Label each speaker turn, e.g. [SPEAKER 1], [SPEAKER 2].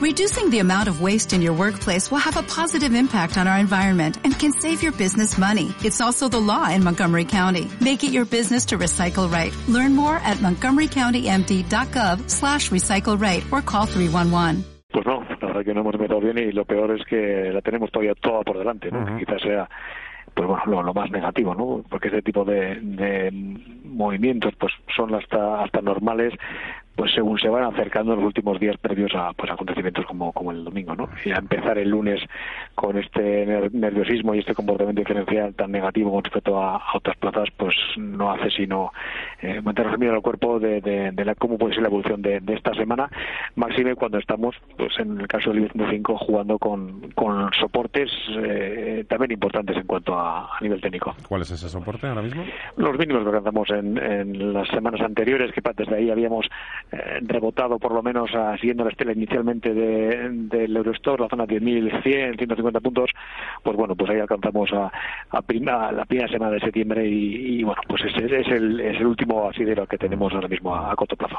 [SPEAKER 1] Reducing the amount of waste in your workplace will have a positive impact on our environment and can save your business money. It's also the law in Montgomery County. Make it your business to recycle right. Learn more at montgomerycountymd.gov slash recycle right or call 311.
[SPEAKER 2] Pues no, la verdad que no hemos empezado bien y lo peor es que la tenemos todavía toda por delante, ¿no? Quizás sea pues bueno, lo, lo, más negativo, ¿no? Porque ese tipo de, de movimientos pues son hasta, hasta normales pues según se van acercando los últimos días previos a pues acontecimientos como, como el domingo, ¿no? Y a empezar el lunes con este nerviosismo y este comportamiento diferencial tan negativo con respecto a, otras plazas, pues no hace sino eh, mantener miedo al cuerpo de, de, de la, cómo puede ser la evolución de, de, esta semana, máxime cuando estamos, pues en el caso del IBEX 5 jugando con, con soportes eh, también importantes en cuanto a, a, nivel técnico.
[SPEAKER 3] ¿Cuál es ese soporte ahora mismo?
[SPEAKER 2] Los mínimos que alcanzamos en, en las semanas anteriores, que desde ahí habíamos rebotado por lo menos a, siguiendo la estela inicialmente del de, Eurostore, la zona 10.100, 150 puntos, pues bueno, pues ahí alcanzamos a, a, prima, la primera semana de septiembre y, y bueno, pues ese es el, es el último asidero que tenemos ahora mismo a, a corto plazo.